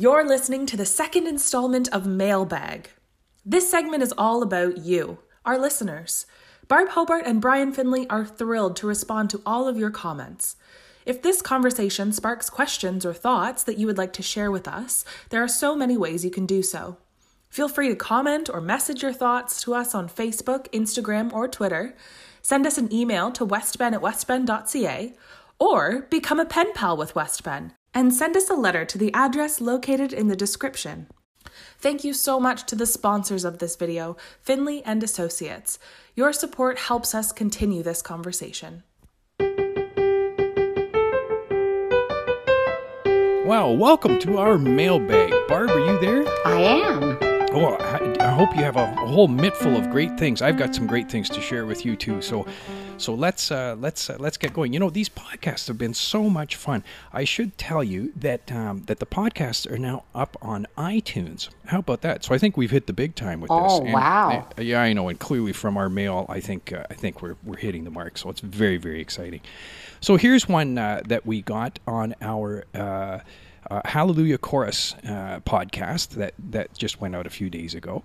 You're listening to the second installment of Mailbag. This segment is all about you, our listeners. Barb Hobart and Brian Finley are thrilled to respond to all of your comments. If this conversation sparks questions or thoughts that you would like to share with us, there are so many ways you can do so. Feel free to comment or message your thoughts to us on Facebook, Instagram, or Twitter. Send us an email to westben at westben.ca or become a pen pal with Westben and send us a letter to the address located in the description. Thank you so much to the sponsors of this video, Finley and Associates. Your support helps us continue this conversation. Well, welcome to our mailbag. Barb, are you there? I am. Oh, I, I hope you have a, a whole mitt full of great things. I've got some great things to share with you too. So, so let's uh, let's uh, let's get going. You know, these podcasts have been so much fun. I should tell you that um, that the podcasts are now up on iTunes. How about that? So I think we've hit the big time with this. Oh, wow. uh, yeah, I know, and clearly from our mail, I think uh, I think we're we're hitting the mark. So it's very very exciting. So here's one uh, that we got on our. Uh, uh, Hallelujah Chorus uh, podcast that, that just went out a few days ago.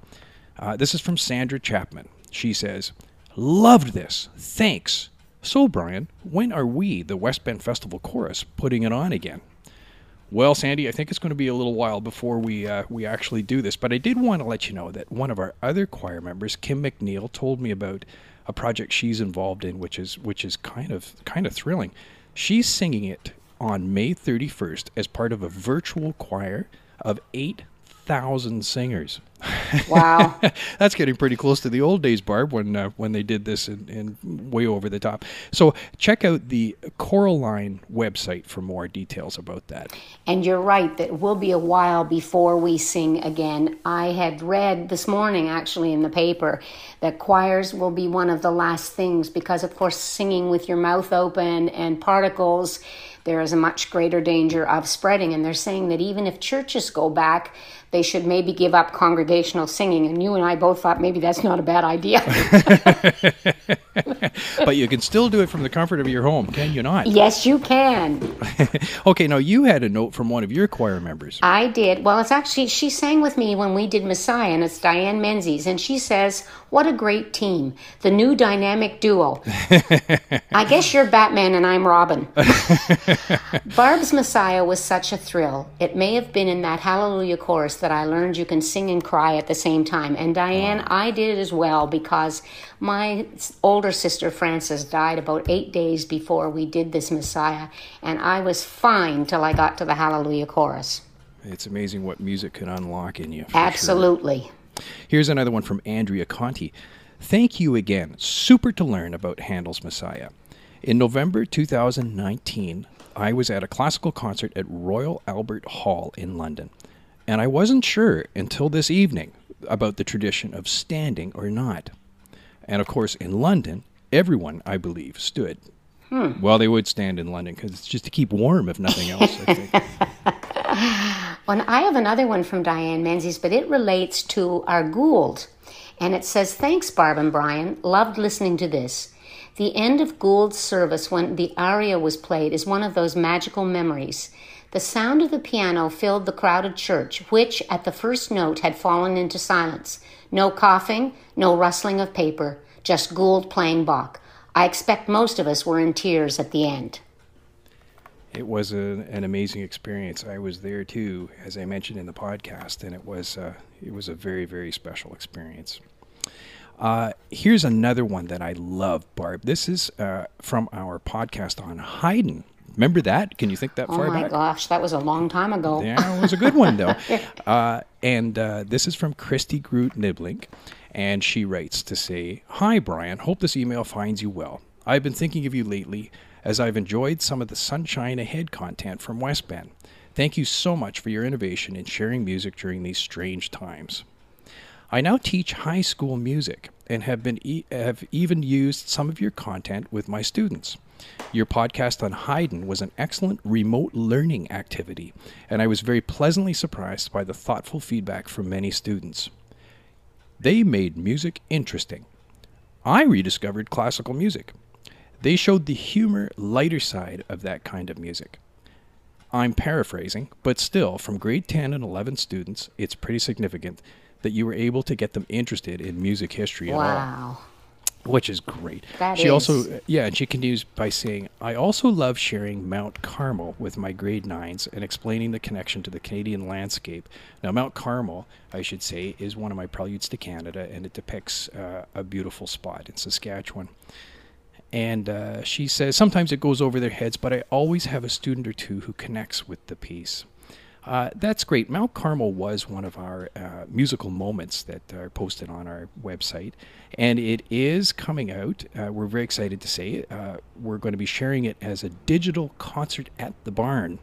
Uh, this is from Sandra Chapman. She says, Loved this. Thanks. So, Brian, when are we, the Westben Festival Chorus, putting it on again? Well, Sandy, I think it's going to be a little while before we uh, we actually do this, but I did want to let you know that one of our other choir members, Kim McNeil, told me about a project she's involved in, which is which is kind of kind of thrilling. She's singing it on May 31st as part of a virtual choir of 8,000 singers. Wow. That's getting pretty close to the old days, Barb, when uh, when they did this and, and way over the top. So check out the Coraline website for more details about that. and you're right, that it will be a while before we sing again. I had read this morning, actually, in the paper, that choirs will be one of the last things because, of course, singing with your mouth open and particles, there is a much greater danger of spreading. And they're saying that even if churches go back, they should maybe give up congregational singing. And you and I both thought maybe that's not a bad idea. but you can still do it from the comfort of your home, can you not? yes, you can. Okay, now you had a note from one of your choir members. I did. Well, it's actually, she sang with me when we did Messiah, and it's Diane Menzies. And she says, What a great team. The new dynamic duo. I guess you're Batman and I'm Robin. Barb's Messiah was such a thrill. It may have been in that Hallelujah chorus that I learned you can sing and cry at the same time. And Diane, I did as well because my older sister Frances died about eight days before we did this Messiah. And I was fine till I got to the Hallelujah chorus. It's amazing what music can unlock in you. for sure. Absolutely. Here's another one from Andrea Conti. Thank you again. Super to learn about Handel's Messiah. In November 2019, I was at a classical concert at Royal Albert Hall in London, and I wasn't sure until this evening about the tradition of standing or not. And of course, in London, everyone, I believe, stood. Hmm. Well, they would stand in London because it's just to keep warm, if nothing else. I think. Well, I have another one from Diane Menzies, but it relates to our Gould. And it says, Thanks, Barb and Brian. Loved listening to this. The end of Gould's service when the aria was played is one of those magical memories. The sound of the piano filled the crowded church, which at the first note had fallen into silence. No coughing, no rustling of paper, just Gould playing Bach. I expect most of us were in tears at the end. It was a, an amazing experience. I was there too, as I mentioned in the podcast, and it was uh, it was a very very special experience. Uh, here's another one that I love, Barb. This is uh, from our podcast on Haydn. Remember that? Can you think that Oh far my back? gosh, that was a long time ago. Yeah, it was a good one though. uh, and uh, this is from Christy Groot Niblink, and she writes to say, "Hi Brian, hope this email finds you well. I've been thinking of you lately, as I've enjoyed some of the Sunshine Ahead content from Westben. Thank you so much for your innovation in sharing music during these strange times." I now teach high school music and have been e- have even used some of your content with my students. Your podcast on Haydn was an excellent remote learning activity, and I was very pleasantly surprised by the thoughtful feedback from many students. They made music interesting. I rediscovered classical music. They showed the humor, lighter side of that kind of music. I'm paraphrasing, but still, from grade 10 and 11 students, it's pretty significant that you were able to get them interested in music history at all Wow. which is great. That she is. also, yeah, and she continues by saying, "I also love sharing Mount Carmel with my grade nines and explaining the connection to the Canadian landscape." Now, Mount Carmel, I should say, is one of my preludes to Canada, and it depicts uh, a beautiful spot in Saskatchewan. And uh, she says sometimes it goes over their heads, but I always have a student or two who connects with the piece. Uh, that's great. Mount Carmel was one of our uh, musical moments that are posted on our website, and it is coming out. Uh, we're very excited to say it. Uh, we're going to be sharing it as a digital concert at the barn,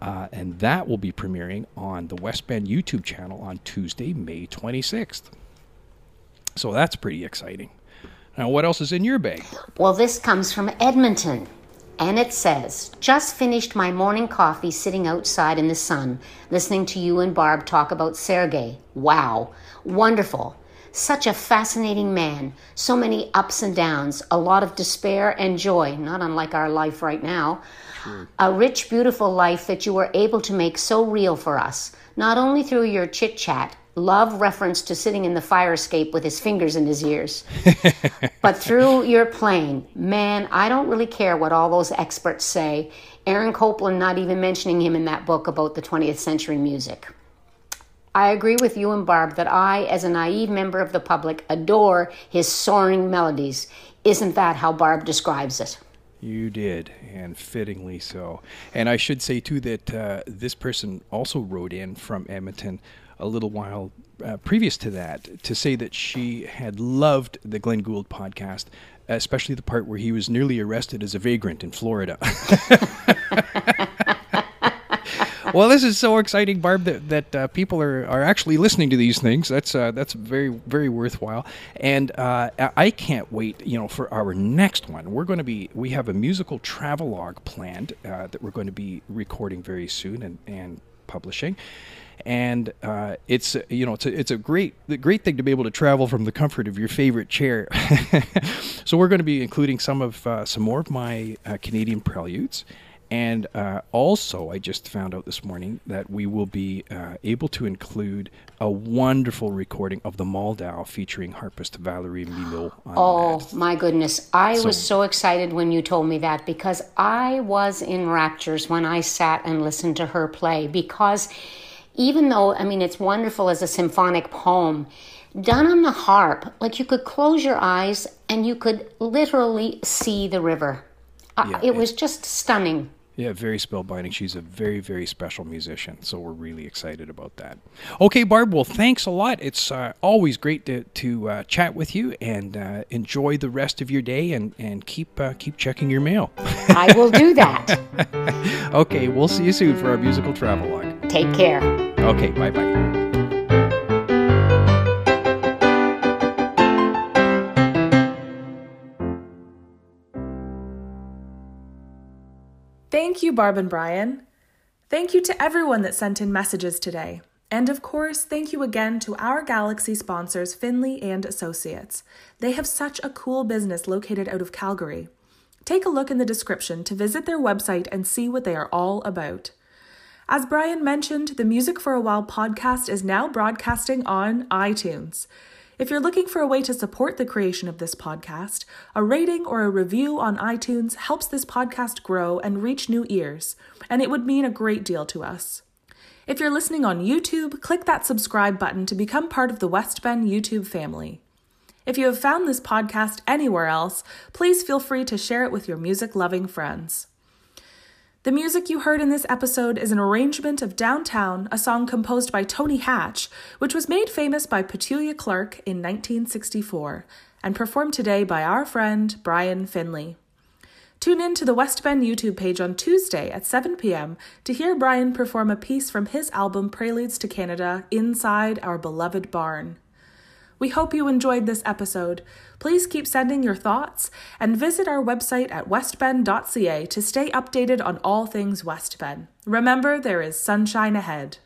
uh, and that will be premiering on the Westben YouTube channel on Tuesday, May 26th. So that's pretty exciting. Now, what else is in your bag? Well, this comes from Edmonton. And it says, just finished my morning coffee sitting outside in the sun, listening to you and Barb talk about Sergey. Wow. Wonderful. Such a fascinating man. So many ups and downs, a lot of despair and joy, not unlike our life right now. A rich, beautiful life that you were able to make so real for us, not only through your chit chat, love reference to sitting in the fire escape with his fingers in his ears, but through your playing. Man, I don't really care what all those experts say. Aaron Copland not even mentioning him in that book about the 20th century music. I agree with you and Barb that I, as a naive member of the public, adore his soaring melodies. Isn't that how Barb describes it? You did, and fittingly so. And I should say, too, that uh, this person also wrote in from Edmonton a little while uh, previous to that to say that she had loved the Glenn Gould podcast, especially the part where he was nearly arrested as a vagrant in Florida. well, this is so exciting, Barb, that, that uh, people are, are actually listening to these things. That's uh, that's very very worthwhile, and uh, I- can't wait. You know, for our next one, we're going to be we have a musical travelogue planned uh, that we're going to be recording very soon and and publishing. And uh, it's you know it's a, it's a great the great thing to be able to travel from the comfort of your favorite chair. so we're going to be including some of uh, some more of my uh, Canadian preludes, and uh, also, I just found out this morning that we will be uh, able to include a wonderful recording of the Moldau featuring harpist Valerie Milot on Oh that. my goodness. I was So- so excited when you told me that because I was in raptures when I sat and listened to her play. Because even though, I mean, it's wonderful as a symphonic poem, done on the harp, like you could close your eyes and you could literally see the river. I- Yeah, it was just stunning. Yeah, very spellbinding. She's a very, very special musician, so we're really excited about that. Okay, Barb, well, thanks a lot. It's uh, always great to, to uh, chat with you and uh, enjoy the rest of your day and, and keep, uh, keep checking your mail. I will do that. okay, we'll see you soon for our musical travelogue. Take care. Okay, bye bye. Thank you, Barb and Brian. Thank you to everyone that sent in messages today. And of course, thank you again to our Galaxy sponsors, Finley and Associates. They have such a cool business located out of Calgary. Take a look in the description to visit their website and see what they are all about. As Brian mentioned, the Music for a While podcast is now broadcasting on iTunes. If you're looking for a way to support the creation of this podcast, a rating or a review on iTunes helps this podcast grow and reach new ears, and it would mean a great deal to us. If you're listening on YouTube, click that subscribe button to become part of the Westben YouTube family. If you have found this podcast anywhere else, please feel free to share it with your music loving friends. The music you heard in this episode is an arrangement of Downtown, a song composed by Tony Hatch, which was made famous by Petula Clark in 1964 and performed today by our friend Brian Finley. Tune in to the Westben YouTube page on Tuesday at 7 p.m. to hear Brian perform a piece from his album Preludes to Canada Inside Our Beloved Barn. We hope you enjoyed this episode. Please keep sending your thoughts and visit our website at westben.ca to stay updated on all things Westben. Remember, there is sunshine ahead.